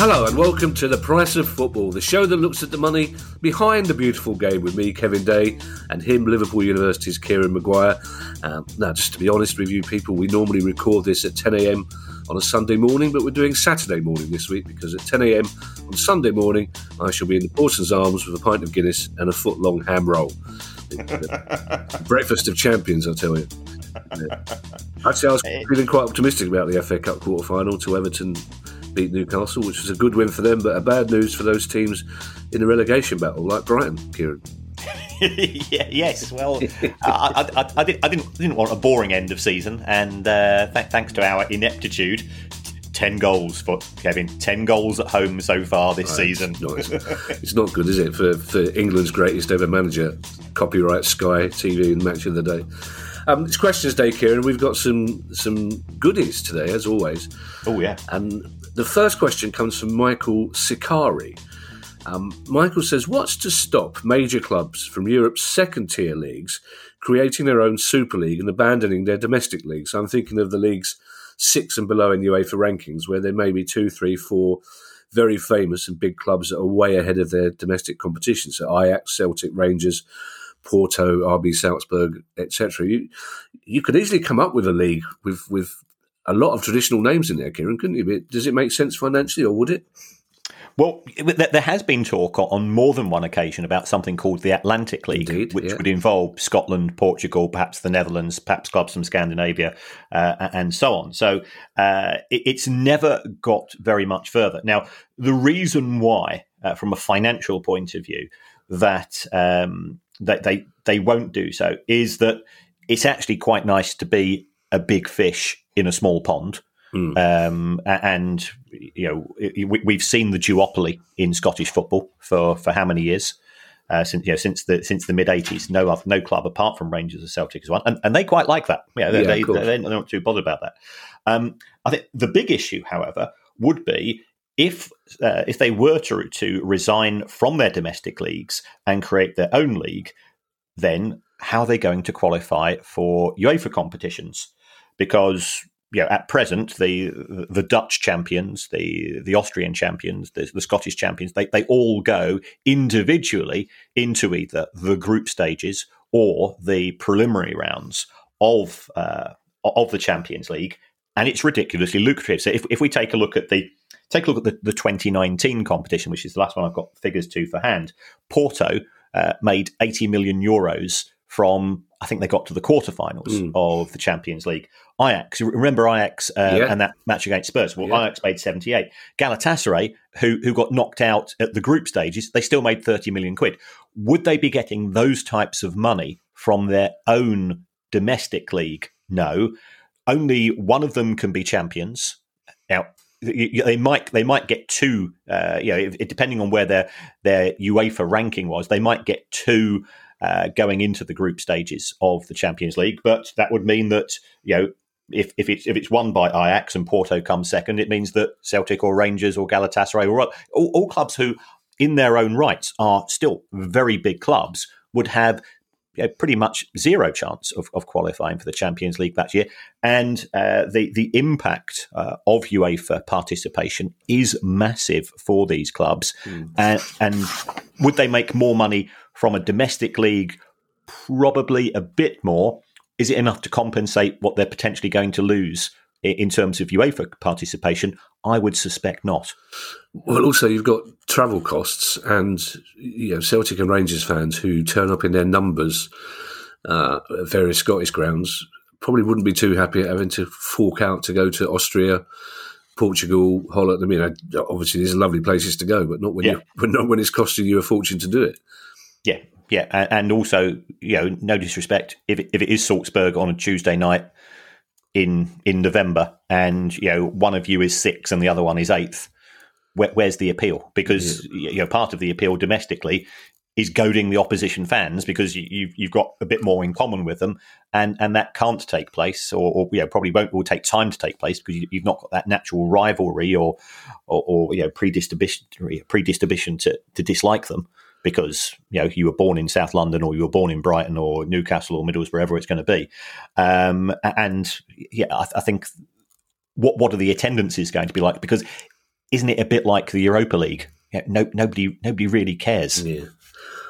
Hello and welcome to The Price of Football, the show that looks at the money behind the beautiful game with me, Kevin Day, and him, Liverpool University's Kieran Maguire. Um, now, just to be honest with you people, we normally record this at 10am on a Sunday morning, but we're doing Saturday morning this week because at 10am on Sunday morning, I shall be in the Portson's Arms with a pint of Guinness and a foot long ham roll. Breakfast of champions, I tell you. Yeah. Actually, I was feeling quite optimistic about the FA Cup quarter final to Everton beat Newcastle, which was a good win for them, but a bad news for those teams in the relegation battle, like Brighton, Kieran. yeah, yes, well, I, I, I, did, I, didn't, didn't want a boring end of season, and uh, th- thanks to our ineptitude, 10 goals for Kevin. 10 goals at home so far this right. season. No, it's, it's, not good, is it, for, for England's greatest ever manager? Copyright Sky TV and Match of the Day. Um, it's questions day, Kieran. We've got some some goodies today, as always. Oh yeah. And the first question comes from Michael Sicari. Um, Michael says, What's to stop major clubs from Europe's second tier leagues creating their own Super League and abandoning their domestic leagues? I'm thinking of the leagues six and below in UEFA rankings, where there may be two, three, four very famous and big clubs that are way ahead of their domestic competition. So Ajax, Celtic, Rangers, Porto, RB Salzburg, etc. You you could easily come up with a league with with a lot of traditional names in there, Kieran, couldn't you? Does it make sense financially, or would it? Well, there has been talk on more than one occasion about something called the Atlantic League, Indeed, which yeah. would involve Scotland, Portugal, perhaps the Netherlands, perhaps clubs from Scandinavia, uh, and so on. So uh, it's never got very much further. Now, the reason why, uh, from a financial point of view, that um, that they they won't do so is that it's actually quite nice to be a big fish in a small pond. Mm. Um, and you know we, have seen the duopoly in Scottish football for, for how many years? Uh, since you know since the since the mid '80s, no no club apart from Rangers or Celtic has won, and, and they quite like that. Yeah, they, yeah, they, they, are not too bothered about that. Um, I think the big issue, however, would be if uh, if they were to to resign from their domestic leagues and create their own league, then how are they going to qualify for UEFA competitions? Because you know, at present, the the Dutch champions, the the Austrian champions, the, the, Scottish champions, they, they all go individually into either the group stages or the preliminary rounds of uh, of the Champions League, and it's ridiculously lucrative. So if, if we take a look at the take a look at the, the 2019 competition, which is the last one I've got figures to for hand, Porto uh, made 80 million euros from I think they got to the quarterfinals mm. of the Champions League. Ajax, remember Ajax uh, yeah. and that match against Spurs? Well, yeah. Ajax made 78. Galatasaray, who who got knocked out at the group stages, they still made 30 million quid. Would they be getting those types of money from their own domestic league? No. Only one of them can be champions. Now, they might they might get two. Uh, you know, if, depending on where their their UEFA ranking was, they might get two uh, going into the group stages of the Champions League. But that would mean that you know if if it's if it's won by Ajax and Porto comes second, it means that Celtic or Rangers or Galatasaray or all, all clubs who, in their own rights, are still very big clubs would have you know, pretty much zero chance of, of, qualifying for the Champions League that year. And uh, the the impact uh, of UEFA participation is massive for these clubs. Mm. And, and would they make more money from a domestic league, probably a bit more. Is it enough to compensate what they're potentially going to lose in terms of UEFA participation? I would suspect not. Well, also you've got travel costs, and you know Celtic and Rangers fans who turn up in their numbers uh, at various Scottish grounds probably wouldn't be too happy having to fork out to go to Austria, Portugal, Holland. I mean, obviously these are lovely places to go, but not when yeah. you not when it's costing you a fortune to do it. Yeah, yeah, and, and, also you know, no disrespect, if it, if it is Salzburg on a Tuesday night in in November, and you know one of you is six and the other one is eighth, where, where's the appeal? Because yeah. you know part of the appeal domestically is goading the opposition fans because you, you've you've got a bit more in common with them, and and that can't take place, or, or you know probably won't will take time to take place because you, have not got that natural rivalry or or, or you know predisposition predisposition to to dislike them because you know you were born in South London or you were born in Brighton or Newcastle or Middlesbrough, wherever it's going to be. Um, and yeah, I, I, think what what are the attendances going to be like? Because isn't it a bit like the Europa League? Yeah, no, nobody nobody really cares yeah.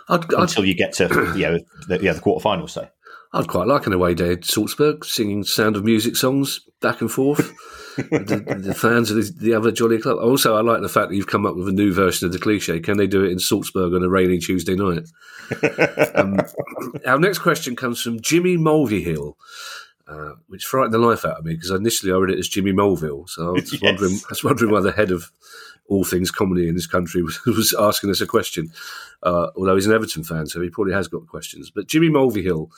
I'd, until I'd, you get to you know the, yeah, the quarterfinals. Say. I'd quite like an away day at Salzburg, singing Sound of Music songs back and forth. The, the, fans of the, the, other Jolly Club. Also, I like the fact that you've come up with a new version of the cliche. Can they do it in Salzburg on a rainy Tuesday night? um, our next question comes from Jimmy Mulvihill. Uh, which frightened the life out of me because initially I read it as Jimmy Mulville. So I was, yes. wondering, I was wondering why the head of all things comedy in this country was, was asking us a question. Uh, although he's an Everton fan, so he probably has got questions. But Jimmy Mulvihill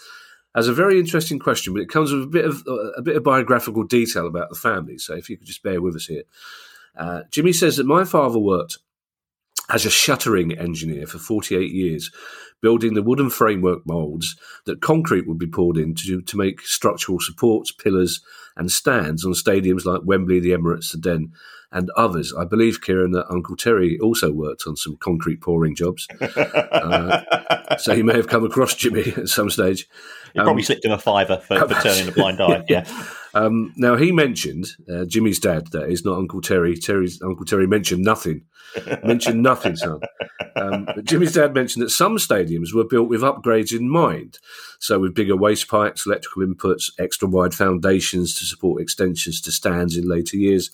has a very interesting question, but it comes with a bit of a bit of biographical detail about the family. So if you could just bear with us here, uh, Jimmy says that my father worked as a shuttering engineer for 48 years, building the wooden framework moulds that concrete would be poured into to make structural supports, pillars, and stands on stadiums like Wembley, the Emirates, the Den, and others. I believe, Kieran, that Uncle Terry also worked on some concrete pouring jobs. uh, so he may have come across Jimmy at some stage. He um, probably slipped him a fiver for, for turning a blind eye. Yeah. Um, now he mentioned uh, Jimmy's dad. That is not Uncle Terry. Terry's Uncle Terry mentioned nothing. mentioned nothing, son. Um, but Jimmy's dad mentioned that some stadiums were built with upgrades in mind. So with bigger waste pipes, electrical inputs, extra wide foundations to support extensions to stands in later years,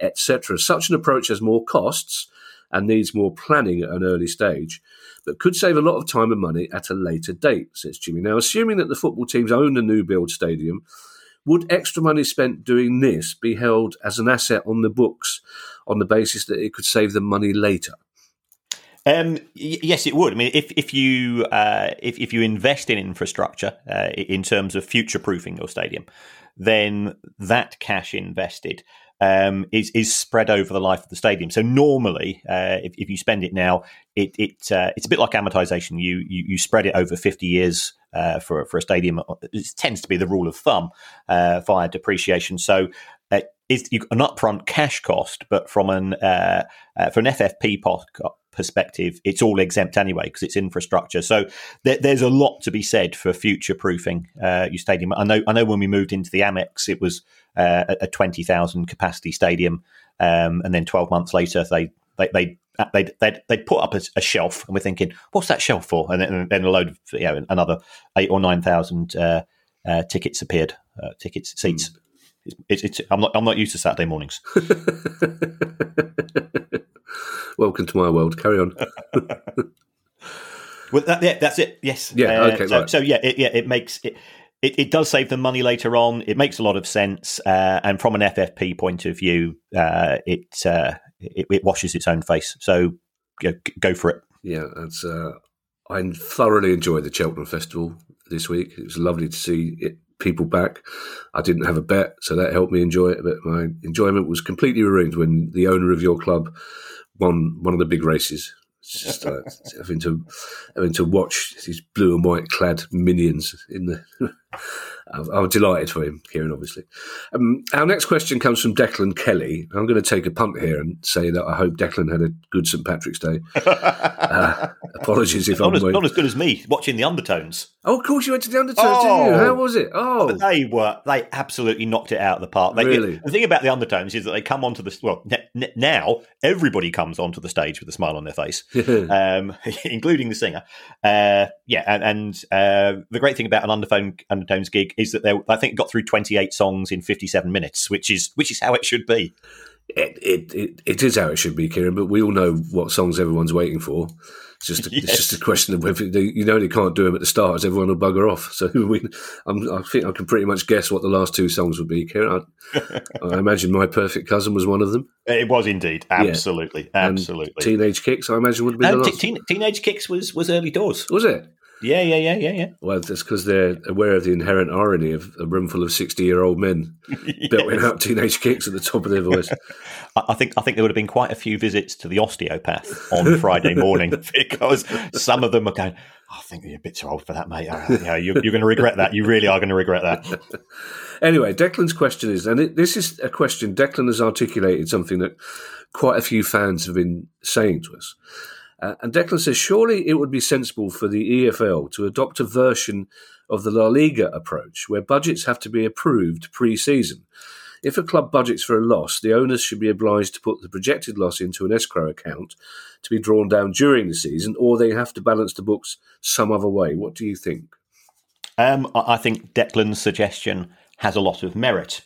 etc. Such an approach has more costs and needs more planning at an early stage but could save a lot of time and money at a later date, says Jimmy. Now, assuming that the football teams own a new build stadium, would extra money spent doing this be held as an asset on the books on the basis that it could save them money later? Um, y- yes, it would. I mean, if if you uh, if if you invest in infrastructure uh, in terms of future proofing your stadium, then that cash invested um, is is spread over the life of the stadium. So normally, uh, if, if, you spend it now, it, it uh, it's a bit like amortization. You you, you spread it over fifty years uh, for for a stadium. It tends to be the rule of thumb uh, via depreciation. So. Uh, it's an upfront cash cost, but from an uh, for an FFP perspective, it's all exempt anyway because it's infrastructure. So there, there's a lot to be said for future proofing uh, your stadium. I know. I know when we moved into the Amex, it was uh, a, twenty thousand capacity stadium, um, and then twelve months later, they they they they'd, they'd, they'd put up a, a, shelf, and we're thinking, what's that shelf for? And then, and then a load of you know another eight or nine thousand uh, uh, tickets appeared, uh, tickets seats. Mm. It's, it's, I'm not I'm not used to Saturday mornings. Welcome to my world. Carry on. well, that, yeah, that's it. Yes. Yeah. Uh, okay. So, right. so yeah, it, yeah, it makes it it, it, does save them money later on. It makes a lot of sense, uh, and from an FFP point of view, uh, it, uh, it, it washes its own face. So go, go for it. Yeah, that's. Uh, I thoroughly enjoyed the Cheltenham Festival this week. It was lovely to see it, people back. I didn't have a bet, so that helped me enjoy it. But my enjoyment was completely ruined when the owner of your club won one of the big races just uh, having to having to watch these blue and white clad minions in the. I'm delighted for him, Kieran. Obviously, um, our next question comes from Declan Kelly. I'm going to take a punt here and say that I hope Declan had a good St Patrick's Day. Uh, apologies if not I'm as, not as good as me watching the undertones. Oh, of course you went to the undertones, oh, didn't you? How was it? Oh, but they were they absolutely knocked it out of the park. They, really? The thing about the undertones is that they come onto the well n- n- now everybody comes onto the stage with a smile on their face, um, including the singer. Uh, yeah, and, and uh, the great thing about an undertone undertones gig is that they I think got through 28 songs in 57 minutes, which is which is how it should be. It, it, it, it is how it should be, Kieran. But we all know what songs everyone's waiting for. It's just a, yes. it's just a question of whether they, you know they can't do them at the start, as everyone will bugger off. So we, i think I can pretty much guess what the last two songs would be. Kieran, I, I imagine "My Perfect Cousin" was one of them. It was indeed, absolutely, yeah. absolutely. And Teenage Kicks, I imagine, would be the last. T- Teenage Kicks was was early doors. Was it? Yeah, yeah, yeah, yeah, yeah. Well, that's because they're aware of the inherent irony of a room full of sixty-year-old men yes. belting out teenage kicks at the top of their voice. I think I think there would have been quite a few visits to the osteopath on Friday morning because some of them are going. I think you're a bit too old for that, mate. Uh, yeah, you're, you're going to regret that. You really are going to regret that. anyway, Declan's question is, and it, this is a question Declan has articulated something that quite a few fans have been saying to us. Uh, and Declan says, surely it would be sensible for the EFL to adopt a version of the La Liga approach where budgets have to be approved pre season. If a club budgets for a loss, the owners should be obliged to put the projected loss into an escrow account to be drawn down during the season, or they have to balance the books some other way. What do you think? Um, I think Declan's suggestion has a lot of merit.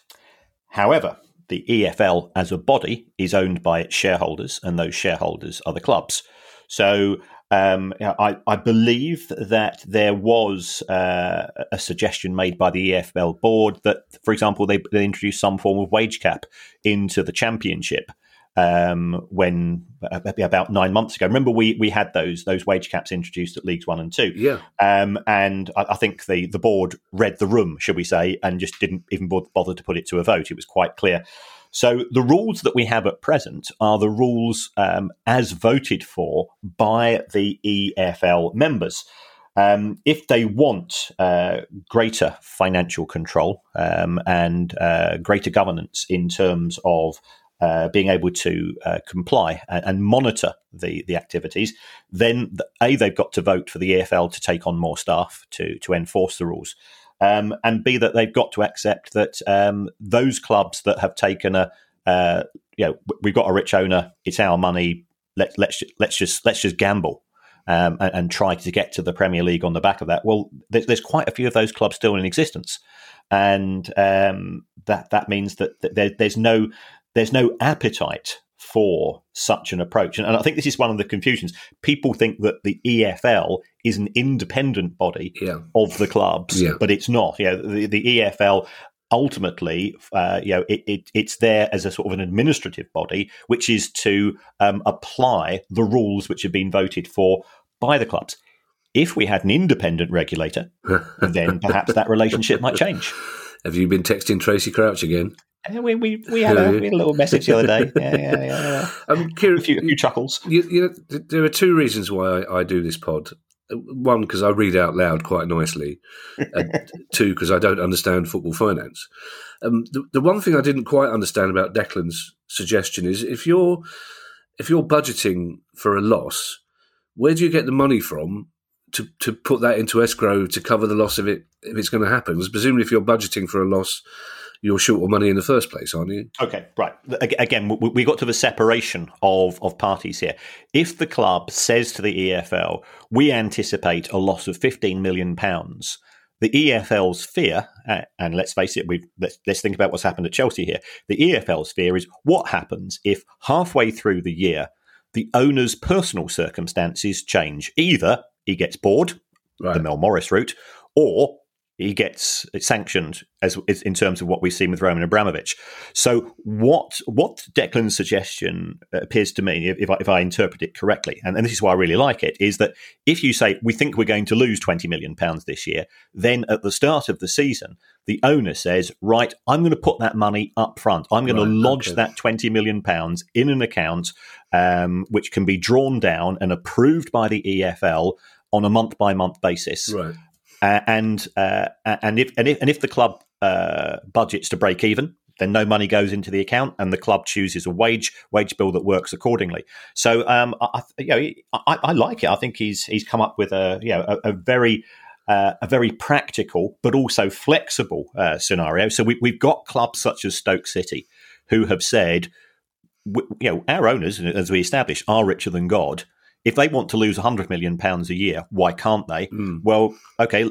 However, the EFL as a body is owned by its shareholders, and those shareholders are the clubs. So um, I, I, believe that there was uh, a suggestion made by the EFL board that, for example, they, they introduced some form of wage cap into the championship um, when uh, about nine months ago. Remember, we we had those those wage caps introduced at leagues one and two. Yeah, um, and I, I, think the the board read the room, should we say, and just didn't even bother to put it to a vote. It was quite clear so the rules that we have at present are the rules um, as voted for by the EFL members. Um, if they want uh, greater financial control um, and uh, greater governance in terms of uh, being able to uh, comply and, and, monitor the the activities, then the, a they've got to vote for the EFL to take on more staff to to enforce the rules um, and B that they've got to accept that um, those clubs that have taken a uh, you know we've got a rich owner, it's our money. Let, let's let's just let's just gamble. Um, and, and, try to get to the Premier League on the back of that. Well, there's, there's quite a few of those clubs still in existence, and um, that that means that, that there, there's no there's no appetite for such an approach. And, and, I think this is one of the confusions. People think that the EFL is an independent body yeah. of the clubs, yeah. but it's not. You know, the, the EFL ultimately, uh, you know, it, it, it's there as a sort of an administrative body, which is to um, apply the rules which have been voted for by the clubs. If we had an independent regulator, then perhaps that relationship might change. Have you been texting Tracey Crouch again? We, we, we, had a, we had a little message the other day. Yeah, yeah, yeah. Um, Kieran, a, few, a few chuckles. You, you know, there are two reasons why I, I do this pod. One, because I read out loud quite nicely. And two, because I don't understand football finance. Um, the, the one thing I didn't quite understand about Declan's suggestion is if you're if you're budgeting for a loss, where do you get the money from to, to put that into escrow to cover the loss of it if it's going to happen? Because presumably, if you're budgeting for a loss, you're short of money in the first place, aren't you? Okay, right. Again, we got to the separation of, of parties here. If the club says to the EFL, we anticipate a loss of £15 million, the EFL's fear, and let's face it, we let's, let's think about what's happened at Chelsea here. The EFL's fear is what happens if halfway through the year the owner's personal circumstances change. Either he gets bored, right. the Mel Morris route, or he gets sanctioned as, in terms of what we've seen with Roman Abramovich. So what what Declan's suggestion appears to me, if I, if I interpret it correctly, and, and, this is why I really like it, is that if you say we think we're going to lose twenty million pounds this year, then at the start of the season, the owner says, right, I'm going to put that money up front. I'm going right, to lodge okay. that twenty million pounds in an account um, which can be drawn down and approved by the EFL on a month by month basis. Right. Uh, and uh, and if and if and if the club uh, budgets to break even, then no money goes into the account, and the club chooses a wage wage bill that works accordingly. So, um, I, you know, I, I, like it. I think he's he's come up with a you know a, a very uh, a very practical but also flexible uh, scenario. So we, have got clubs such as Stoke City who have said, you know, our owners, as we established, are richer than God if they want to lose 100 million pounds a year why can't they? Mm. well okay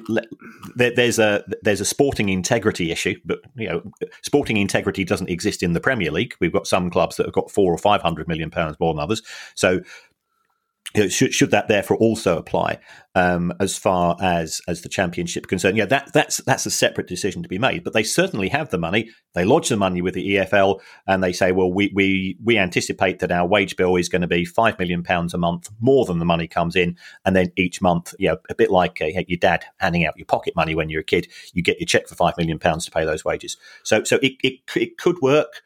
there, there's a there's a sporting integrity issue but you know sporting integrity doesn't exist in the premier league. We've got some clubs that have got 4 or 500 million pounds more than others. So you know, should, should that therefore also apply um, as far as as the championship concerned? Yeah, that that's that's a separate decision to be made. But they certainly have the money. They lodge the money with the EFL, and they say, well, we we we anticipate that our wage bill is going to be five million pounds a month more than the money comes in, and then each month, you know, a bit like uh, your dad handing out your pocket money when you're a kid, you get your check for five million pounds to pay those wages. So so it it, it could work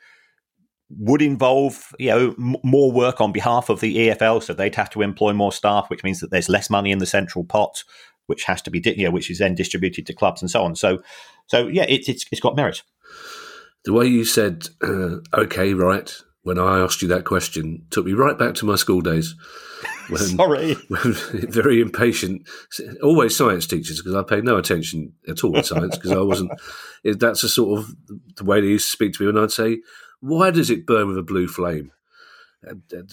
would involve you know m- more work on behalf of the EFL, so they'd have to employ more staff, which means that there's less money in the central pot, which has to be di- you know, which is then distributed to clubs and so on. So, so yeah, it's it's, it's got merit. The way you said uh, "okay, right" when I asked you that question took me right back to my school days. When, Sorry, when very impatient, always science teachers because I paid no attention at all to science because I wasn't. That's a sort of the way they used to speak to me, and I'd say why does it burn with a blue flame?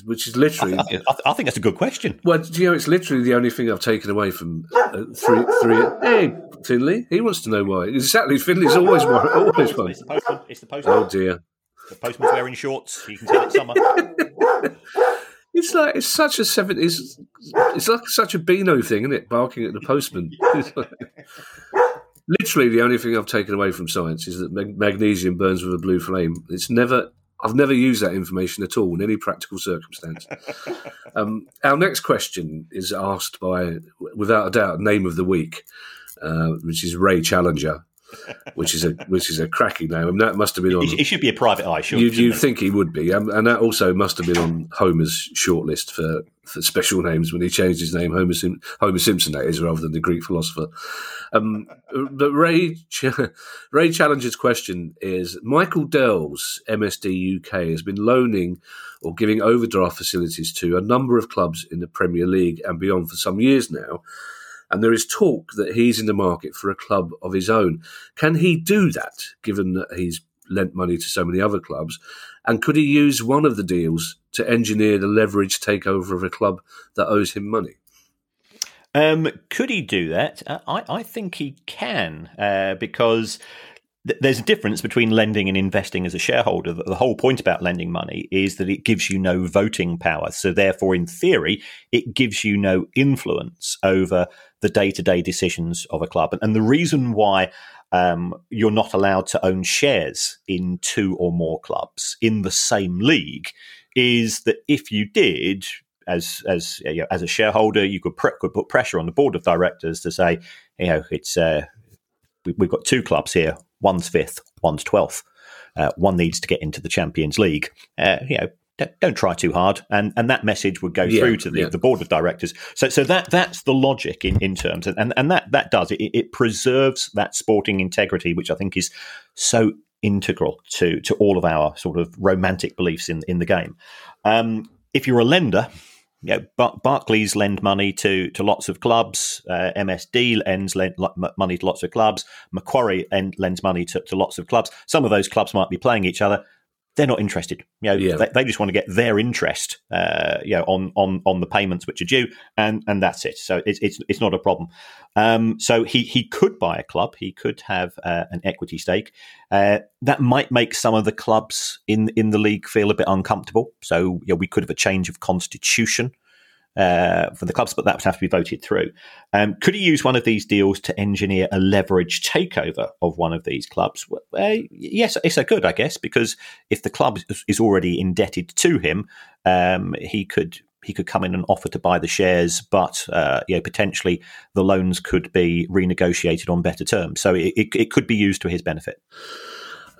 Which is literally. I, th- I, think that's a good question. Well, you know, it's literally the only thing I've taken away from uh, three. three hey, Finley, he wants to know why. Exactly, Finley's always one. Always one. It's the postman. It's the postman. Oh dear. The postman's wearing shorts. You can tell it's summer. It's like it's such a seventies. It's like such a Beano thing, isn't it? Barking at the postman. literally the only thing I've taken away from science is that mag- magnesium burns with a blue flame. It's never. I've never used that information at all in any practical circumstance. um, our next question is asked by, without a doubt, name of the week, uh, which is Ray Challenger which is a which is a cracking name. and that must have been on. It should be a private eye, sure. You, you think he would be, um, and that also must have been on Homer's shortlist for, for special names when he changed his name Homer, Sim- Homer Simpson, that is, rather than the Greek philosopher. Um, but Ray Ray Challenger's question is: Michael Dell's MSD UK has been loaning or giving overdraft facilities to a number of clubs in the Premier League and beyond for some years now and there is talk that he's in the market for a club of his own. Can he do that, given that he's lent money to so many other clubs? And could he use one of the deals to engineer the leverage takeover of a club that owes him money? Um, could he do that? Uh, I, I think he can uh, because there's a difference between lending and investing as a shareholder. The whole point about lending money is that it gives you no voting power. So, therefore, in theory, it gives you no influence over the day to day decisions of a club. And, the reason why um, you're not allowed to own shares in two or more clubs in the same league is that if you did, as as you know, as a shareholder, you could, could put pressure on the board of directors to say, you know, it's uh, we, have got two clubs here one's fifth, one's twelfth. Uh, one needs to get into the Champions League. Uh, you know, don't, don't, try too hard, and and that message would go yeah, through to the, yeah. the board of directors. So so that that's the logic in, in terms, of, and and that that does it. It preserves that sporting integrity, which I think is so integral to to all of our sort of romantic beliefs in in the game. Um, if you're a lender, you know, Bar- Barclays lend money to to lots of clubs. Uh, MSD lends lend, money to lots of clubs. Macquarie end, lends money to, to lots of clubs. Some of those clubs might be playing each other they're not interested. You know, yeah. they, they, just want to get their interest, uh, you know, on on on the payments which are due, and and that's it. So it's it's, it's not a problem. Um, so he he could buy a club. He could have uh, an equity stake. Uh, that might make some of the clubs in in the league feel a bit uncomfortable. So you know, we could have a change of constitution uh, for the clubs, but that would have to be voted through. Um, could he use one of these deals to engineer a leverage takeover of one of these clubs? Well, uh, yes, it's a good, I guess, because if the club is already indebted to him, um, he could he could come in and offer to buy the shares, but uh, you know, potentially the loans could be renegotiated on better terms. So it, it, it could be used to his benefit.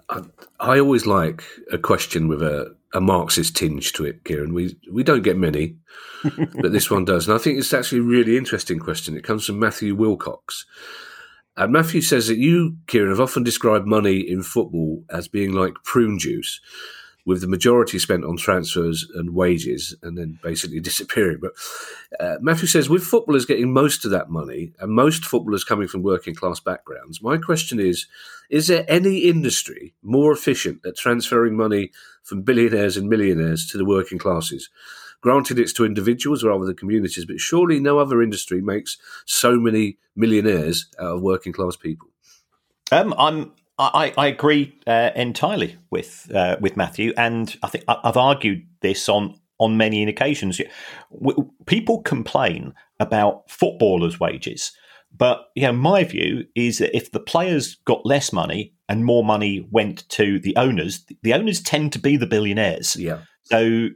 I, I always like a question with a, a Marxist tinge to it, Kieran. We we don't get many, but this one does, and I think it's actually a really interesting question. It comes from Matthew Wilcox. And Matthew says that you, Kieran, have often described money in football as being like prune juice with the majority spent on transfers and wages and then basically disappearing. But uh, Matthew says, with footballers getting most of that money and most footballers coming from working class backgrounds, my question is is there any industry more efficient at transferring money from billionaires and millionaires to the working classes? Granted, it's to individuals rather than communities, but surely no other industry makes so many millionaires out of working class people. Um, I'm I, I agree uh, entirely with uh, with Matthew, and I think I've argued this on on many occasions. People complain about footballers' wages, but you know, my view is that if the players got less money and more money went to the owners, the owners tend to be the billionaires. Yeah. So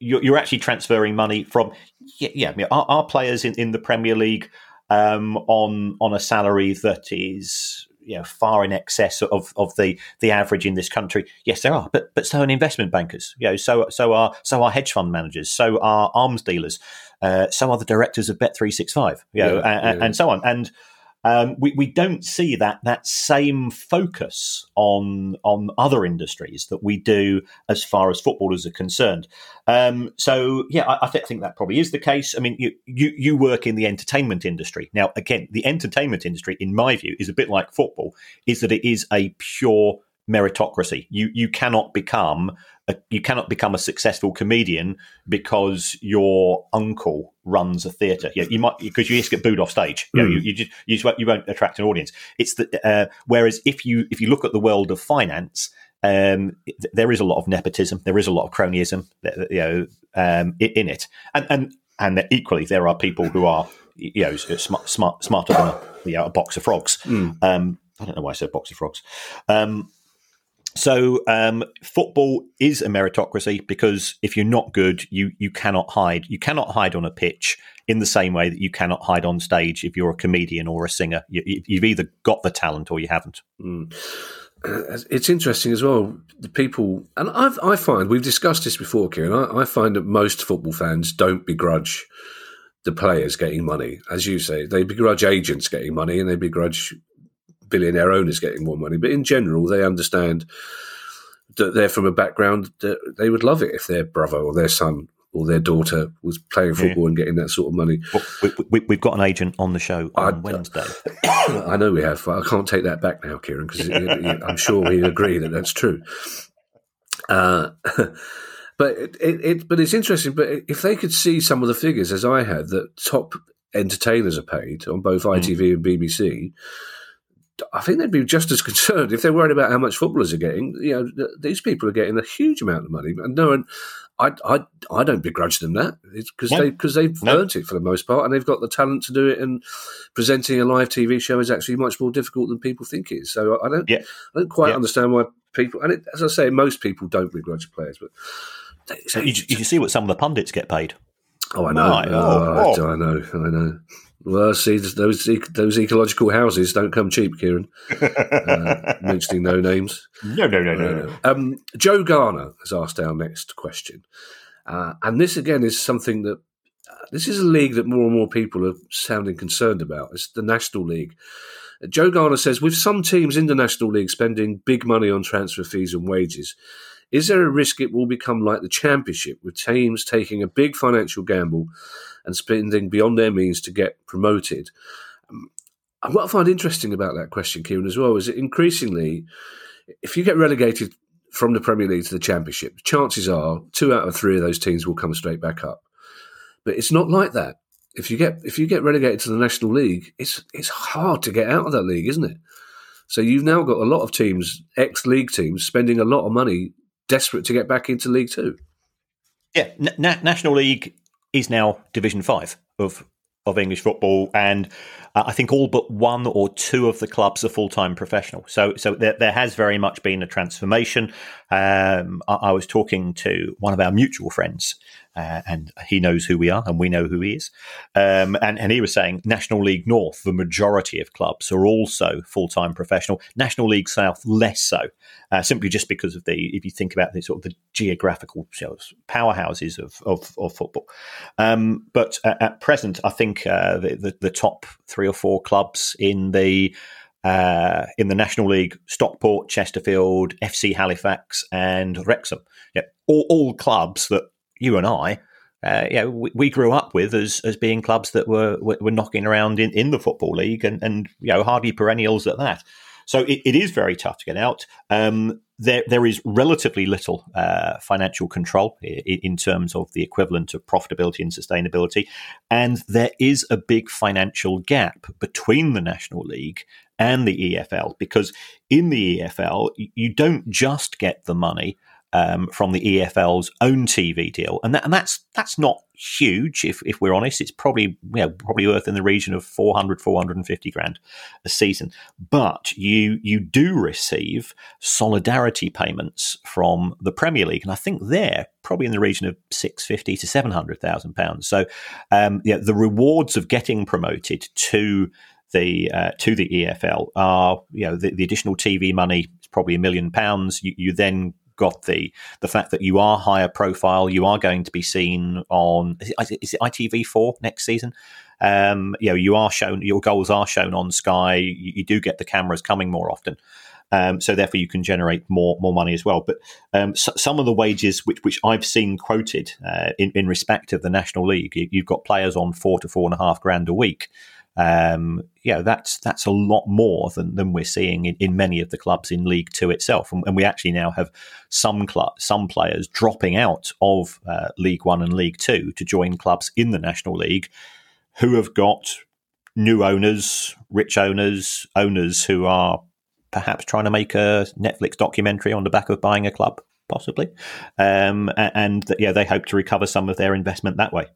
you're, you're actually transferring money from yeah, yeah I mean, our, our, players in, in the Premier League um, on on a salary that is you know far in excess of, of the the average in this country. Yes, there are, but but so are investment bankers. You know, so so are so are hedge fund managers, so are arms dealers, uh, so are the directors of Bet three six five. You know, yeah, and, yeah. and so on and um, we, we don't see that that same focus on on other industries that we do as far as footballers are concerned. Um, so yeah, I, I th- think that probably is the case. I mean, you, you you work in the entertainment industry now. Again, the entertainment industry, in my view, is a bit like football. Is that it is a pure meritocracy. You you cannot become a, you cannot become a successful comedian because your uncle runs a theatre. Yeah, you might because you just get booed off stage. You, know, mm. you, you, just you just won't, you won't attract an audience. It's the uh, whereas if you if you look at the world of finance. Um, there is a lot of nepotism. There is a lot of cronyism, you know, um, in it, and and and equally there are people who are, you know, smart, smart smarter than a, you know, a box of frogs. Mm. Um, I don't know why I said box of frogs. Um, so um, football is a meritocracy because if you're not good, you you cannot hide. You cannot hide on a pitch in the same way that you cannot hide on stage if you're a comedian or a singer. You, have either got the talent or you haven't. Mm. It's interesting as well. The people, and I've, i find we've discussed this before, Kieran. I, I find that most football fans don't begrudge the players getting money, as you say. They begrudge agents getting money, and they begrudge billionaire owners getting more money. But in general, they understand that they're from a background that they would love it if their brother or their son or their daughter was playing football yeah. and getting that sort of money. Well, we, have we, got an agent on the show on I, Wednesday. I know we have. I can't take that back now, Kieran, because I'm sure we agree that that's true. Uh, but it, it, it, but it's interesting. But if they could see some of the figures as I had, that top entertainers are paid on both ITV mm. and BBC, I think they'd be just as concerned if they're worried about how much footballers are getting. You know, these people are getting a huge amount of money, and no, and I, I, I don't begrudge them that because they because they've no. earned it for the most part, and they've got the talent to do it. And presenting a live TV show is actually much more difficult than people think it is. So I don't, yeah. I don't quite yeah. understand why people. And it, as I say, most people don't begrudge players, but they, so you, you, see what some of the pundits get paid. Oh, I know. Right. Oh, oh, I know. I know. Well, see, those those ecological houses don't come cheap, Kieran. uh, mentioning no names. No, no, no, no, no. Uh, um, Joe Garner has asked our next question, uh, and this again is something that uh, this is a league that more and more people are sounding concerned about. It's the National League. Joe Garner says, with some teams in the National League spending big money on transfer fees and wages, is there a risk it will become like the Championship, with teams taking a big financial gamble and spending beyond their means to get promoted. Um, and what I find interesting about that question, Kieran, as well, is that increasingly, if you get relegated from the Premier League to the Championship, chances are two out of three of those teams will come straight back up. But it's not like that. If you get if you get relegated to the National League, it's it's hard to get out of that league, isn't it? So you've now got a lot of teams, ex-league teams, spending a lot of money, desperate to get back into League Two. Yeah, Na- National League is now Division Five of of English football, and uh, I think all but one or two of the clubs are full time professional. So, so there, there, has very much been a transformation. Um, I, I, was talking to one of our mutual friends uh, and he knows who we are, and we know who he is. Um, and, and he was saying National League North, the majority of clubs are also full time professional. National League South, less so, uh, simply just because of the if you think about the sort of the geographical you know, powerhouses of of, of football. Um, but at, present, I think uh, the, the, the top three or four clubs in the uh, in the National League, Stockport, Chesterfield, FC Halifax, and Wrexham. Yeah, all, all clubs that you and I, uh, know, we, we, grew up with as as being clubs that were were, were knocking around in, in the football league and and you know hardly perennials at that. So it, it is very tough to get out. Um, there, there is relatively little uh, financial control in, in, terms of the equivalent of profitability and sustainability, and there is a big financial gap between the National League and the EFL because in the EFL you don't just get the money um, from the EFL's own TV deal, and, that, and that's that's not huge. If, if we're honest, it's probably you know, probably worth in the region of 400, 450 grand a season. But you you do receive solidarity payments from the Premier League, and I think they're probably in the region of six fifty to seven hundred thousand pounds. So um, yeah, the rewards of getting promoted to the uh, to the EFL are you know the, the additional TV money is probably a million pounds. You, you then got the the fact that you are higher profile, you are going to be seen on is it, is it ITV4 next season. Um, you know, you are shown your goals are shown on Sky. You, you do get the cameras coming more often. Um, so therefore, you can generate more more money as well. But um, so, some of the wages which which I've seen quoted uh, in in respect of the National League, you, have got players on four to four and a half grand a week um, yeah, that's that's a lot more than, than we're seeing in, in many of the clubs in League Two itself, and, and we actually now have some club, some players dropping out of uh, League One and League Two to join clubs in the National League, who have got new owners, rich owners, owners who are perhaps trying to make a Netflix documentary on the back of buying a club, possibly, um, and, and yeah, they hope to recover some of their investment that way.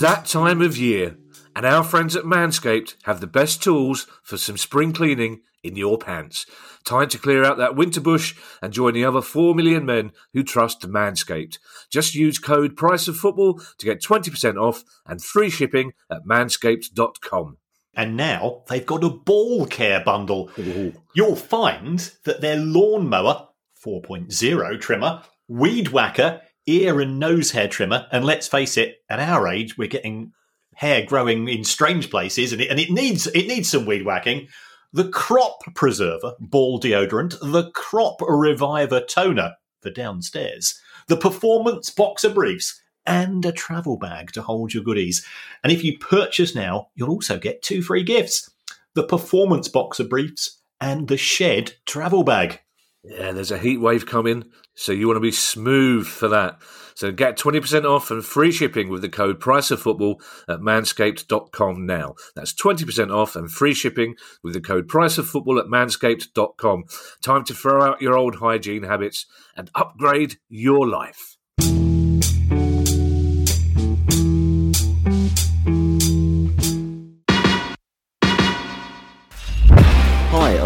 That time of year, and our friends at Manscaped have the best tools for some spring cleaning in your pants. Time to clear out that winter bush and join the other 4 million men who trust Manscaped. Just use code Price of Football to get 20% off and free shipping at manscaped.com. And now they've got a ball care bundle. Ooh. You'll find that their lawnmower 4.0 trimmer, weed whacker, ear and nose hair trimmer. And let's face it, at our age, we're getting hair growing in strange places, and it, and it needs it needs some weed whacking. The crop preserver ball deodorant, the crop reviver toner for downstairs, the performance boxer briefs, and a travel bag to hold your goodies. And if you purchase now, you'll also get two free gifts: the performance boxer briefs and the shed travel bag. Yeah, there's a heat wave coming, so you want to be smooth for that. So get 20% off and free shipping with the code Price of Football at manscaped.com now. That's 20% off and free shipping with the code Price of Football at manscaped.com. Time to throw out your old hygiene habits and upgrade your life.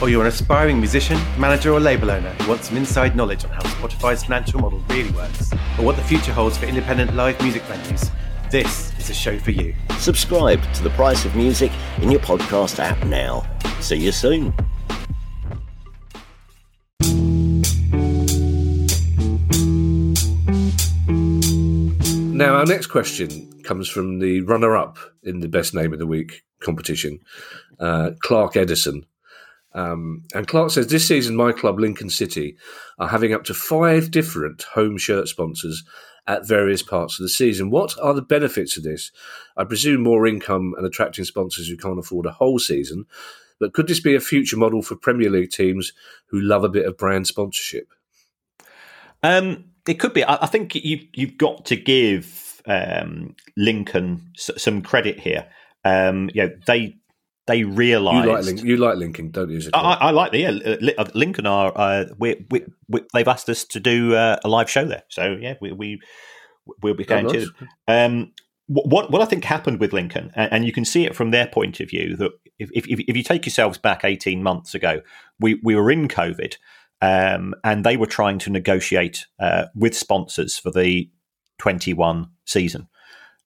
or you're an aspiring musician, manager, or label owner who wants some inside knowledge on how Spotify's financial model really works, or what the future holds for independent live music venues, this is a show for you. Subscribe to The Price of Music in your podcast app now. See you soon. Now, our next question comes from the runner up in the Best Name of the Week competition, uh, Clark Edison. Um, and Clark says this season, my club, Lincoln City, are having up to five different home shirt sponsors at various parts of the season. What are the benefits of this? I presume more income and attracting sponsors who can't afford a whole season. But could this be a future model for Premier League teams who love a bit of brand sponsorship? Um, it could be. I, I think you, you've got to give um, Lincoln some credit here. Um, you know, they they realised you like, Link, you like Lincoln, don't you? I, I, like the yeah. Uh, Lincoln are uh, we, we, we, they've asked us to do uh, a live show there, so yeah, we, we will be going to. Um, what what I think happened with Lincoln, and you can see it from their point of view, that if if, if you take yourselves back eighteen months ago, we we were in COVID, um, and they were trying to negotiate uh, with sponsors for the twenty one season,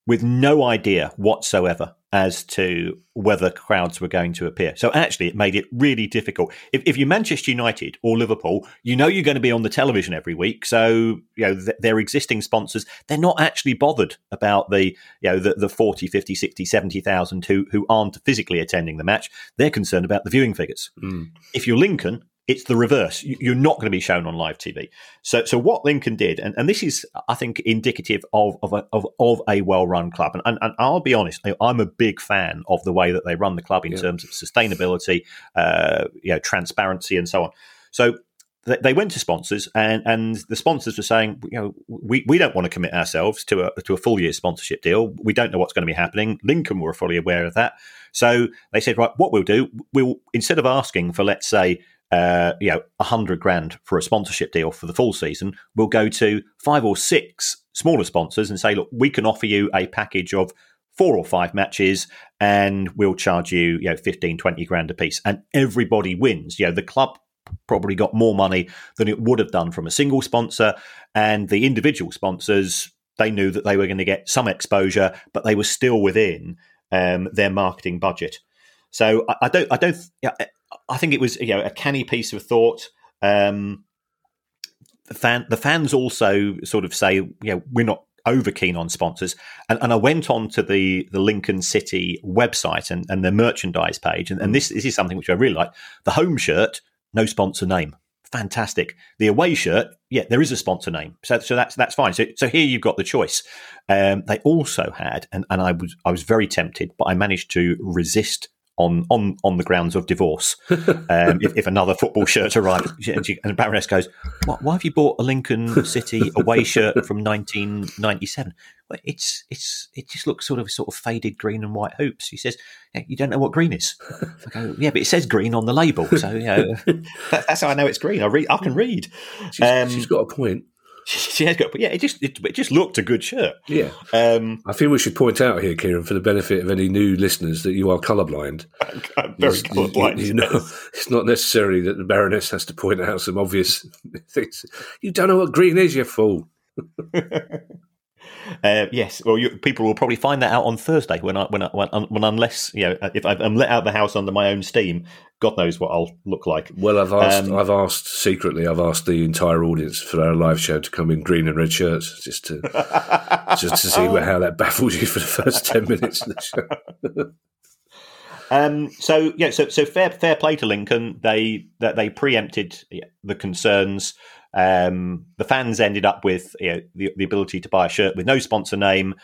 with no idea whatsoever as to whether crowds were going to appear. So actually, it made it really difficult. If, if you're Manchester United or Liverpool, you know you're going to be on the television every week. So you know th- their existing sponsors, they're not actually bothered about the you know the, the 40, 50, 60, 70,000 who who aren't physically attending the match. They're concerned about the viewing figures. Mm. If you're Lincoln, it's the reverse. You're not going to be shown on live TV. So, so what Lincoln did, and, and this is, I think, indicative of of a, of, of a well run club. And, and, and, I'll be honest, I'm a big fan of the way that they run the club in yeah. terms of sustainability, uh, you know, transparency, and so on. So they went to sponsors and, and the sponsors were saying, you know, we, we don't want to commit ourselves to a to a full year sponsorship deal. We don't know what's going to be happening. Lincoln were fully aware of that. So they said, right, what we'll do, we'll instead of asking for let's say uh, you know, a hundred grand for a sponsorship deal for the full season, we'll go to five or six smaller sponsors and say, look, we can offer you a package of four or five matches and we'll charge you, you know, 15, 20 grand a piece. And everybody wins. You know, the club probably got more money than it would have done from a single sponsor. And the individual sponsors, they knew that they were going to get some exposure, but they were still within um, their marketing budget. So I, I don't, I don't, I think it was you know a canny piece of thought. Um, the fan, the fans also sort of say, you know, we're not over keen on sponsors. And, and I went on to the, the Lincoln City website and, and the merchandise page. And, and this, this is something which I really like. The home shirt, no sponsor name. Fantastic. The away shirt, yeah, there is a sponsor name. So, so that's, that's fine. So, so here you've got the choice. Um, they also had, and, and I was, I was very tempted, but I managed to resist on on on the grounds of divorce. Um, if, if, another football shirt arrived, and, she, and Baroness goes, "Why have you bought a Lincoln City away shirt from 1997?" Well, it's it's it just looks sort of sort of faded green and white hoops. She says, yeah, "You don't know what green is." I go, "Yeah, but it says green on the label, so you know, that's how I know it's green. I read, I can read." she's, um, she's got a point. She has got, but yeah, it just it, it, just looked a good shirt. Yeah, um, I think we should point out here, Kieran, for the benefit of any new listeners, that you are colourblind. I'm very colourblind. You, you, know, it's not necessarily that the Baroness has to point out some obvious things. You don't know what green is, you fool. Uh, yes, well, you, people will probably find that out on Thursday when I when I, when, when unless you know if I'm let out the house under my own steam, God knows what I'll look like. Well, I've asked, um, I've asked secretly, I've asked the entire audience for our live show to come in green and red shirts, just to just to see how that baffles you for the first ten minutes of the show. Um, so yeah, so so fair fair play to Lincoln. They that they preempted the concerns. Um, the fans ended up with you know, the, the ability to buy a shirt with no sponsor name.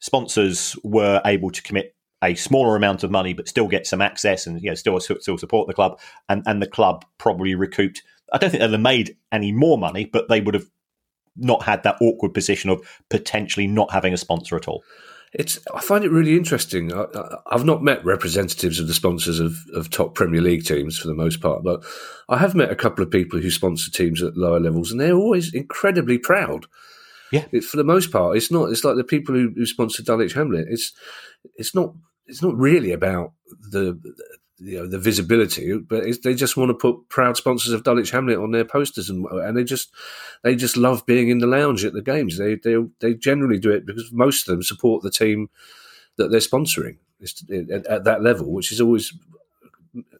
Sponsors were able to commit a smaller amount of money, but still get some access and you know still still support the club. And and the club probably recouped. I don't think they'd have made any more money, but they would have not had that awkward position of potentially not having a sponsor at all. It's I find it really interesting. I, have not met representatives of the sponsors of, of top Premier League teams for the most part, but I have met a couple of people who sponsor teams at lower levels, and they're always incredibly proud. Yeah, it, for the most part, it's not. It's like the people who, who sponsor Dulwich Hamlet. It's it's not. It's not really about the you know the visibility, but they just want to put proud sponsors of Dulwich Hamlet on their posters, and and they just they just love being in the lounge at the games. They they they generally do it because most of them support the team that they're sponsoring at, at that level, which is always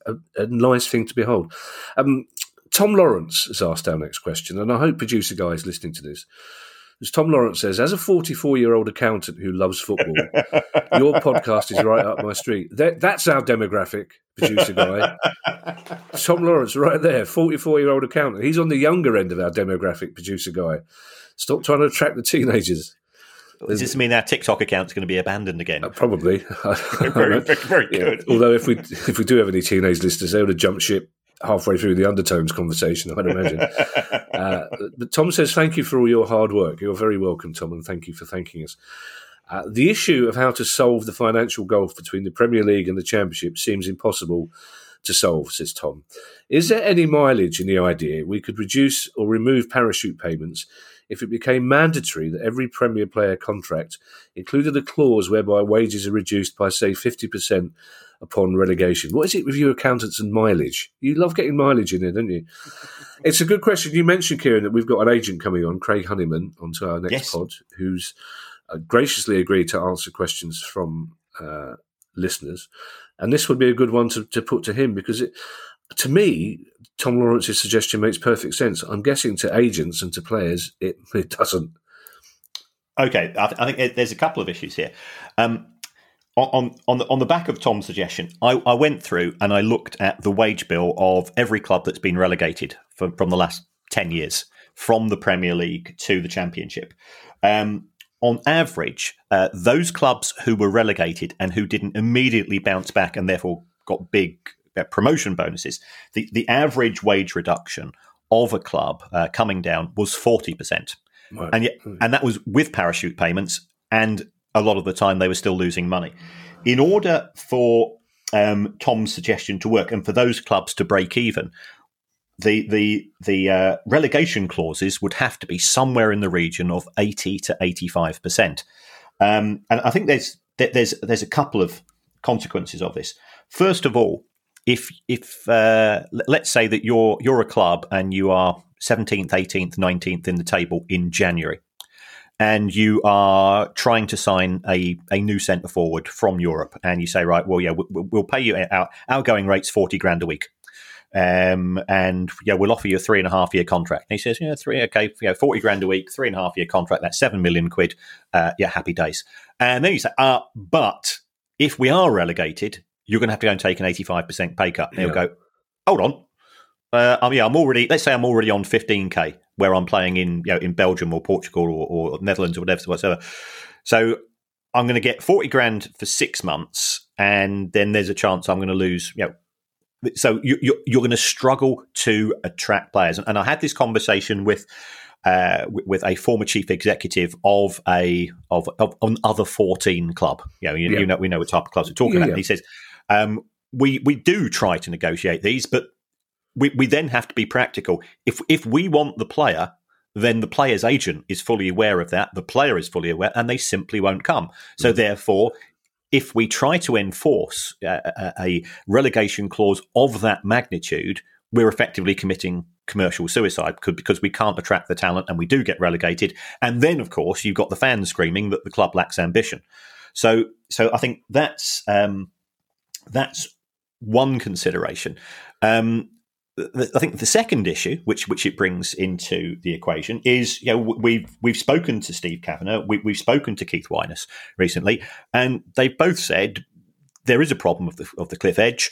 a, a nice thing to behold. Um, Tom Lawrence has asked our next question, and I hope producer guy is listening to this. As Tom Lawrence says, as a 44 year old accountant who loves football, your podcast is right up my street. That, that's our demographic, producer guy. Tom Lawrence, right there, 44 year old accountant. He's on the younger end of our demographic, producer guy. Stop trying to attract the teenagers. Does this mean our TikTok account's going to be abandoned again? Uh, probably. very, very, very good. Yeah. Although if we if we do have any teenage listeners, they would have jumped ship halfway through the undertones conversation, I'd imagine. uh, but Tom says, Thank you for all your hard work. You're very welcome, Tom, and thank you for thanking us. Uh, the issue of how to solve the financial gulf between the Premier League and the Championship seems impossible to solve, says Tom. Is there any mileage in the idea we could reduce or remove parachute payments if it became mandatory that every Premier player contract included a clause whereby wages are reduced by, say, 50% upon relegation. What is it with you accountants and mileage? You love getting mileage in there, don't you? it's a good question. You mentioned, Kieran, that we've got an agent coming on, Craig Honeyman, onto our next yes. pod, who's uh, graciously agreed to answer questions from uh, listeners. And this would be a good one to, to put to him because it, to me, Tom Lawrence's suggestion makes perfect sense. I'm guessing to agents and to players, it, it doesn't. Okay, I, th- I think there's a couple of issues here. Um, on on the, on the back of Tom's suggestion, I, I, went through and I looked at the wage bill of every club that's been relegated from, from the last ten years, from the Premier League to the Championship. Um, on average, uh, those clubs who were relegated and who didn't immediately bounce back and therefore got big uh, promotion bonuses, the, the average wage reduction of a club uh, coming down was forty percent, right. and yet, and that was with parachute payments and a lot of the time they were still losing money. In order for um, Tom's suggestion to work and for those clubs to break even, the the the uh, relegation clauses would have to be somewhere in the region of eighty to eighty five percent. Um, and I think there's there's there's a couple of consequences of this. First of all, if if uh, let's say that you're you're a club and you are seventeenth, eighteenth, nineteenth in the table in January, and you are trying to sign a, a new centre forward from Europe, and you say, right, well, yeah, we'll, we'll pay you our outgoing rates forty grand a week, um, and yeah, we'll offer you a three and a half year contract. And he says, yeah, three, okay, yeah, forty grand a week, three and a half year contract, that's seven million quid. Uh, yeah, happy days. And then you say, uh, but if we are relegated, you're going to have to go and take an eighty five percent pay cut. And he'll go, hold on, uh, I yeah, I'm already. Let's say I'm already on 15k, where I'm playing in you know in Belgium or Portugal or, or Netherlands or whatever whatsoever. So I'm going to get 40 grand for six months, and then there's a chance I'm going to lose. You know, so you, you're, you're going to struggle to attract players. And I had this conversation with uh, with a former chief executive of a of, of an other 14 club. You know, you, yeah. you, know, we know what type of clubs we're talking yeah, about. Yeah. And he says, um, we we do try to negotiate these, but we, we then have to be practical. If if we want the player, then the player's agent is fully aware of that. The player is fully aware, and they simply won't come. So mm. therefore, if we try to enforce a, a, relegation clause of that magnitude, we're effectively committing commercial suicide because we can't attract the talent and we do get relegated. And then, of course, you've got the fans screaming that the club lacks ambition. So, so I think that's um, that's one consideration. Um, I think the second issue, which which it brings into the equation, is you know we've we've spoken to Steve Kavanagh, we, have spoken to Keith Wyness recently, and they've both said there is a problem of the of the cliff edge.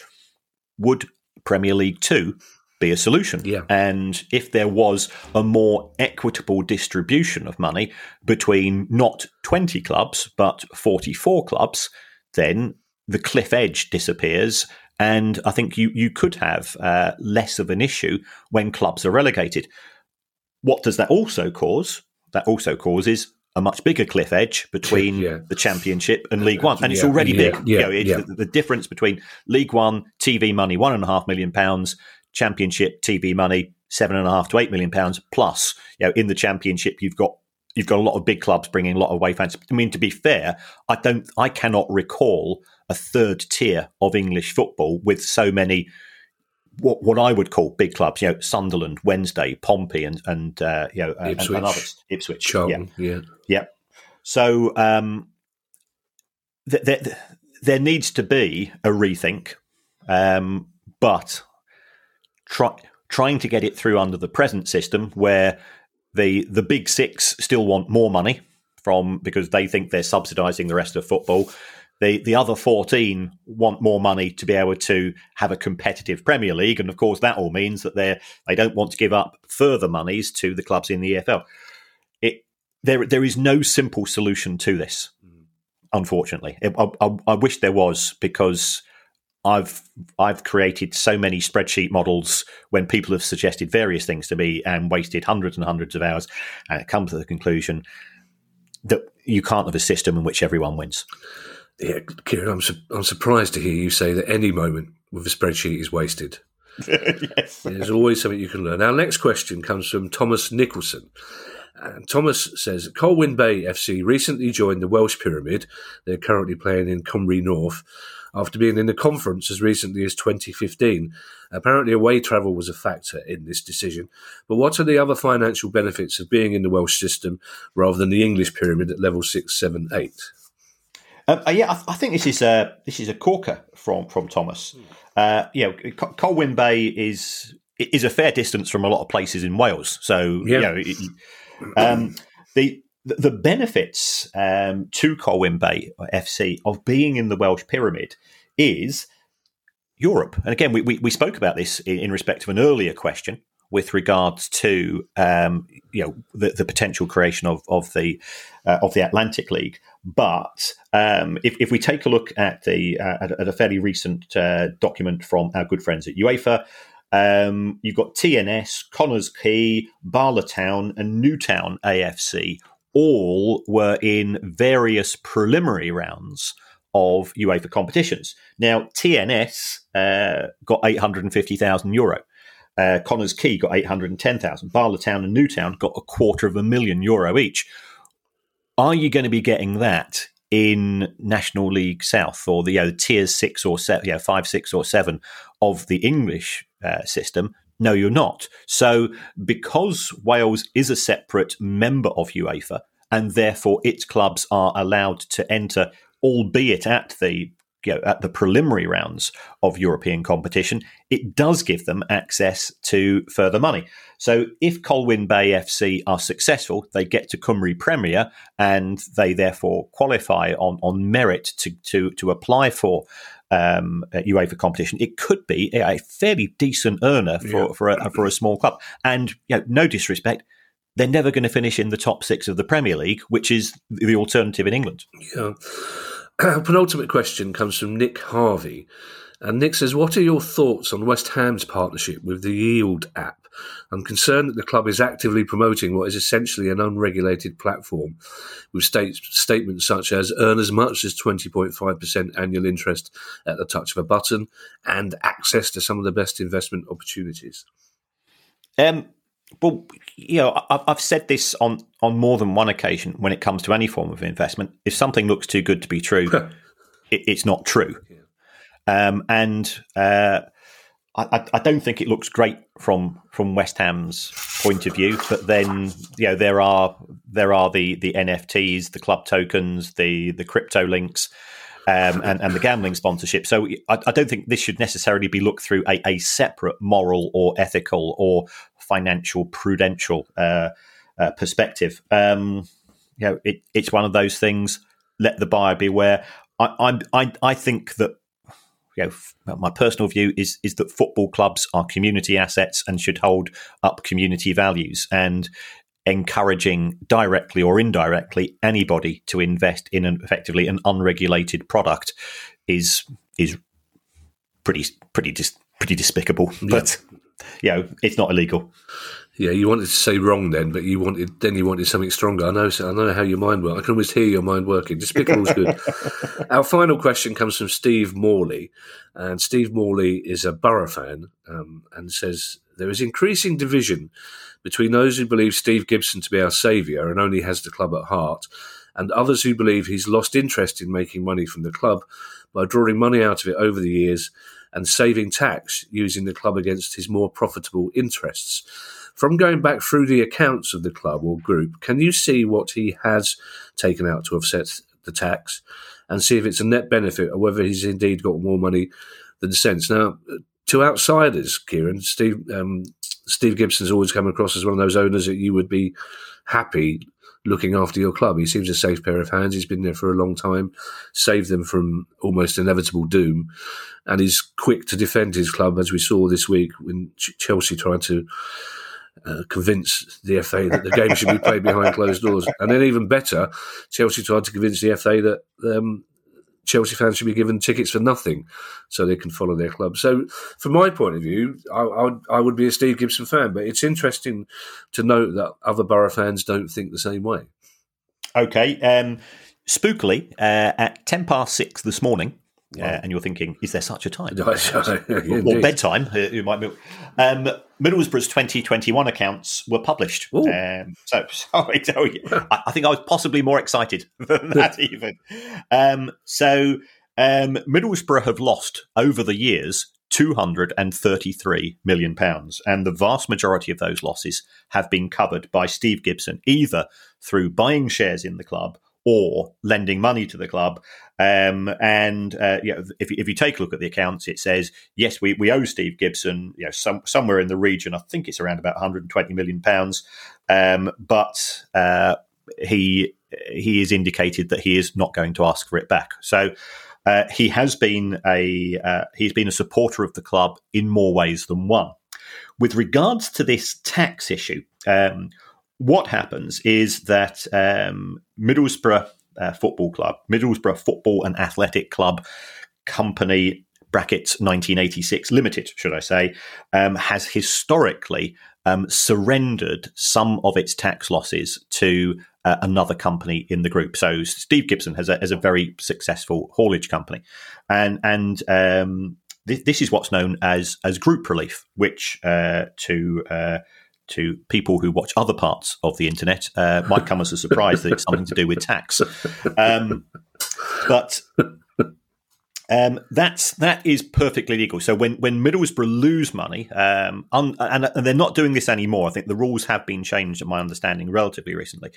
Would Premier League Two be a solution? Yeah. And if there was a more equitable distribution of money between not twenty clubs but forty four clubs, then the cliff edge disappears and I think you, you could have uh, less of an issue when clubs are relegated. What does that also cause? That also causes a much bigger cliff edge between yeah. the Championship and League One, and it's yeah, already yeah, big. you know, it's the, the, difference between League One TV money, one and a half million pounds, Championship TV money, seven and a half to eight million pounds. Plus, you know, in the Championship, you've got you've got a lot of big clubs bringing a lot of away fans. I mean, to be fair, I don't, I cannot recall a third tier of English football with so many what what I would call big clubs, you know, Sunderland, Wednesday, Pompey, and and uh, you know, Ipswich. And, and others, Ipswich, Charlton, yeah, yeah. yeah. So um, th- th- there needs to be a rethink, um, but try, trying to get it through under the present system, where the the big six still want more money from because they think they're subsidising the rest of football. The the other fourteen want more money to be able to have a competitive Premier League, and of course that all means that they they don't want to give up further monies to the clubs in the EFL. It there there is no simple solution to this, mm. unfortunately. I, I, I wish there was because I've I've created so many spreadsheet models when people have suggested various things to me and wasted hundreds and hundreds of hours and come to the conclusion that you can't have a system in which everyone wins. Yeah, Kieran, I'm su- I'm surprised to hear you say that any moment with a spreadsheet is wasted. yes. There's always something you can learn. Our next question comes from Thomas Nicholson. And Thomas says Colwyn Bay FC recently joined the Welsh Pyramid. They're currently playing in Cymru North after being in the conference as recently as 2015. Apparently, away travel was a factor in this decision. But what are the other financial benefits of being in the Welsh system rather than the English pyramid at level six, seven, eight? Um, uh, yeah, I, I, think this is a this is a corker from from Thomas. Uh, yeah, Colwyn Bay is is a fair distance from a lot of places in Wales. So yeah. you know, it, um, the the, benefits um, to Colwyn Bay FC of being in the Welsh Pyramid is Europe. And again, we, we, we spoke about this in, in, respect of an earlier question with regards to um, you know the, the, potential creation of of the uh, of the Atlantic League. But um, if, if we take a look at the uh, at, at, a fairly recent uh, document from our good friends at UEFA, um, you've got TNS, Connah's Quay, Bala Town, and Newtown AFC. All were in various preliminary rounds of UEFA competitions. Now, TNS uh, got 850,000 euro. Uh, Connah's Quay got 810,000. Bala Town and Newtown got a quarter of a million euro each. Are you going to be getting that in National League South or the you know, tiers six or seven, yeah, five, six or seven of the English uh, system? No, you're not. So, because Wales is a separate member of UEFA and therefore its clubs are allowed to enter, albeit at the you know, at the preliminary rounds of European competition, it does give them access to further money. So if Colwyn Bay FC are successful, they get to Cymru Premier and they therefore qualify on, on merit to, to, to apply for um, UEFA competition. It could be a fairly decent earner for, yeah. for, a, for a small club. And you know, no disrespect, they're never going to finish in the top six of the Premier League, which is the alternative in England. Yeah. penultimate question comes from Nick Harvey. And Nick says, What are your thoughts on West Ham's partnership with the Yield app? I'm concerned that the club is actively promoting what is essentially an unregulated platform with state, statements such as earn as much as 20.5% annual interest at the touch of a button and access to some of the best investment opportunities. Um, well, you know, I've said this on on more than one occasion when it comes to any form of investment. If something looks too good to be true, it's not true. Um, and uh, I, I, don't think it looks great from from West Ham's point of view. But then, you know, there are there are the the NFTs, the club tokens, the the crypto links. Um, and, and, the gambling sponsorship. So I, I, don't think this should necessarily be looked through a, a, separate moral or ethical or financial prudential uh, uh, perspective. Um, you know, it, it's one of those things. Let the buyer beware. I, I, I think that you know, uh, my personal view is is that football clubs are community assets and should hold up community values and encouraging directly or indirectly anybody to invest in an effectively an unregulated product is is pretty pretty dis, pretty despicable. Yeah. But you know, it's not illegal. Yeah, you wanted to say wrong then, but you wanted then you wanted something stronger. I know, I know how your mind works. I can always hear your mind working. Is good. Our final question comes from Steve Morley, and Steve Morley is a Borough fan um, and says there is increasing division between those who believe Steve Gibson to be our saviour and only has the club at heart, and others who believe he's lost interest in making money from the club by drawing money out of it over the years and saving tax using the club against his more profitable interests. From going back through the accounts of the club or group, can you see what he has taken out to offset the tax and see if it's a net benefit or whether he's indeed got more money than sense? Now, to outsiders, Kieran, Steve um, Steve Gibson's always come across as one of those owners that you would be happy looking after your club. He seems a safe pair of hands. He's been there for a long time, saved them from almost inevitable doom, and he's quick to defend his club, as we saw this week when Chelsea tried to. Uh, convince the FA that the game should be played behind closed doors, and then even better, Chelsea tried to convince the FA that um, Chelsea fans should be given tickets for nothing so they can follow their club. So, from my point of view, I, I, would, I would be a Steve Gibson fan, but it's interesting to note that other Borough fans don't think the same way. Okay. Um, spookily, uh, at 10 past six this morning, Wow. Uh, and you're thinking, is there such a time? or, or bedtime? Uh, you might. Um, Middlesbrough's 2021 accounts were published. Um, so, sorry, I, I, think I was possibly more excited than that even. Um, so, um, Middlesbrough have lost over the years 233 million pounds, and the vast majority of those losses have been covered by Steve Gibson, either through buying shares in the club or lending money to the club. Um, and uh, you know, if, if you take a look at the accounts, it says yes, we, we owe Steve Gibson, you know, some, somewhere in the region. I think it's around about 120 million pounds. Um, but uh, he he has indicated that he is not going to ask for it back. So. Uh, he has been a uh, he's been a supporter of the club in more ways than one. With regards to this tax issue, um, what happens is that um, Middlesbrough uh, Football Club, Middlesbrough Football and Athletic Club Company brackets 1986 Limited, should I say, um, has historically um, surrendered some of its tax losses to uh, another company in the group. So Steve Gibson has a, has a very successful haulage company, and and um, th- this is what's known as as group relief, which uh, to uh, to people who watch other parts of the internet uh, might come as a surprise that it's something to do with tax. Um, but um, that's that is perfectly legal. So when when Middlesbrough lose money, um, un, and, and, they're not doing this anymore. I think the rules have been changed, in my understanding, relatively recently.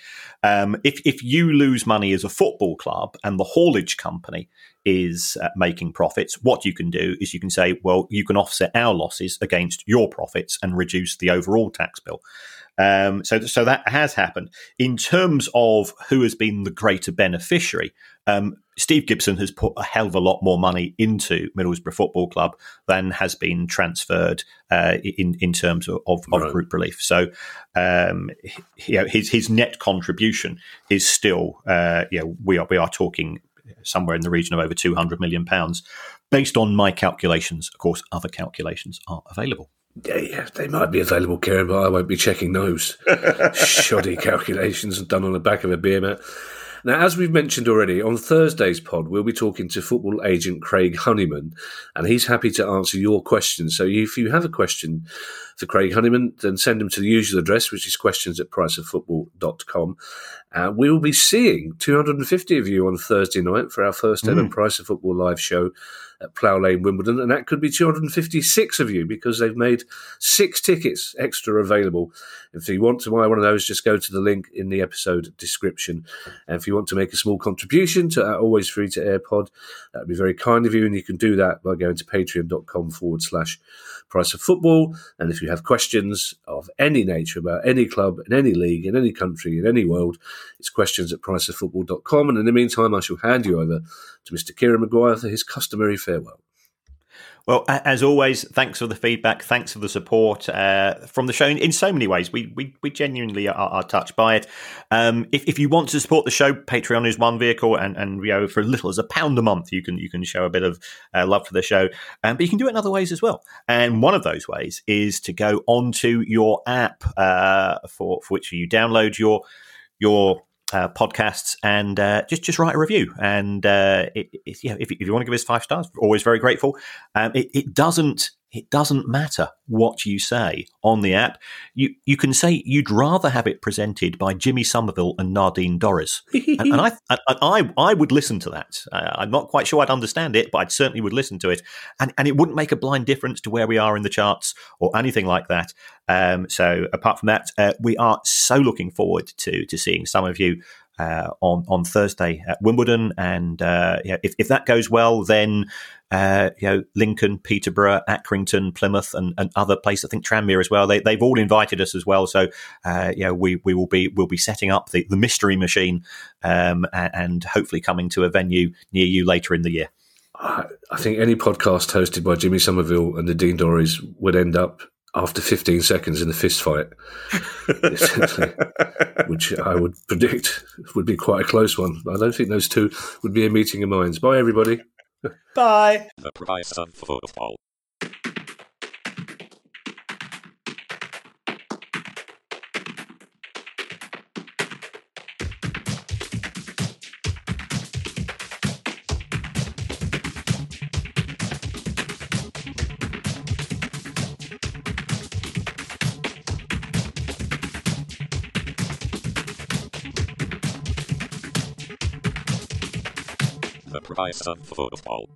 Um, if if you lose money as a football club and the haulage company is uh, making profits, what you can do is you can say, well, you can offset our losses against your profits and reduce the overall tax bill. Um, so, so that has happened. In terms of who has been the greater beneficiary, um, Steve Gibson has put a hell of a lot more money into Middlesbrough Football Club than has been transferred uh, in in terms of, of, right. of group relief. So, um, you know, his his net contribution is still, uh, you know, we are we are talking somewhere in the region of over two hundred million pounds. Based on my calculations, of course, other calculations are available. Yeah, yeah, they might be available, Kieran, but I won't be checking those. Shoddy calculations done on the back of a beer mat. Now, as we've mentioned already, on Thursday's pod, we'll be talking to football agent Craig Honeyman, and he's happy to answer your questions. So if you have a question for Craig Honeyman, then send him to the usual address, which is questions at priceoffootball.com. Uh, we will be seeing 250 of you on Thursday night for our first ever mm. Price of Football live show at Plough Lane, Wimbledon, and that could be 256 of you because they've made six tickets extra available. If you want to buy one of those, just go to the link in the episode description. And if you want to make a small contribution to our Always Free to Air pod, that would be very kind of you, and you can do that by going to patreon.com forward slash price of football. And if you have questions of any nature about any club, in any league, in any country, in any world, it's questions at priceoffootball.com. And in the meantime, I shall hand you over to Mr. Kieran Maguire for his customary farewell. Well, as always, thanks for the feedback. Thanks for the support uh, from the show in, so many ways. We we, we genuinely are, are, touched by it. Um, if, if you want to support the show, Patreon is one vehicle, and and you know for as little as a pound a month, you can you can show a bit of uh, love for the show. Um, but you can do it in other ways as well. And one of those ways is to go onto your app uh, for for which you download your your uh, podcasts and uh, just just write a review. And uh, it, it, if, if, you want to give us five stars, always very grateful. Um, it, it, doesn't it doesn't matter what you say on the app. You you can say you'd rather have it presented by Jimmy Somerville and Nadine Dorries, and, and, I, and I I would listen to that. Uh, I'm not quite sure I'd understand it, but I certainly would listen to it, and and it wouldn't make a blind difference to where we are in the charts or anything like that. Um, so apart from that, uh, we are so looking forward to to seeing some of you on on Thursday at Wimbledon, and uh, yeah, if, if that goes well, then uh, you know Lincoln, Peterborough, Accrington, Plymouth, and, and other places. I think Tranmere as well. They they've all invited us as well. So uh, yeah, we we will be we'll be setting up the, the mystery machine, um, and hopefully coming to a venue near you later in the year. I think any podcast hosted by Jimmy Somerville and Nadine Dorries would end up after 15 seconds in the fist fight, which I would predict would be quite a close one. I don't think those two would be a meeting of minds. Bye, everybody. Bye. The price of football. Of football.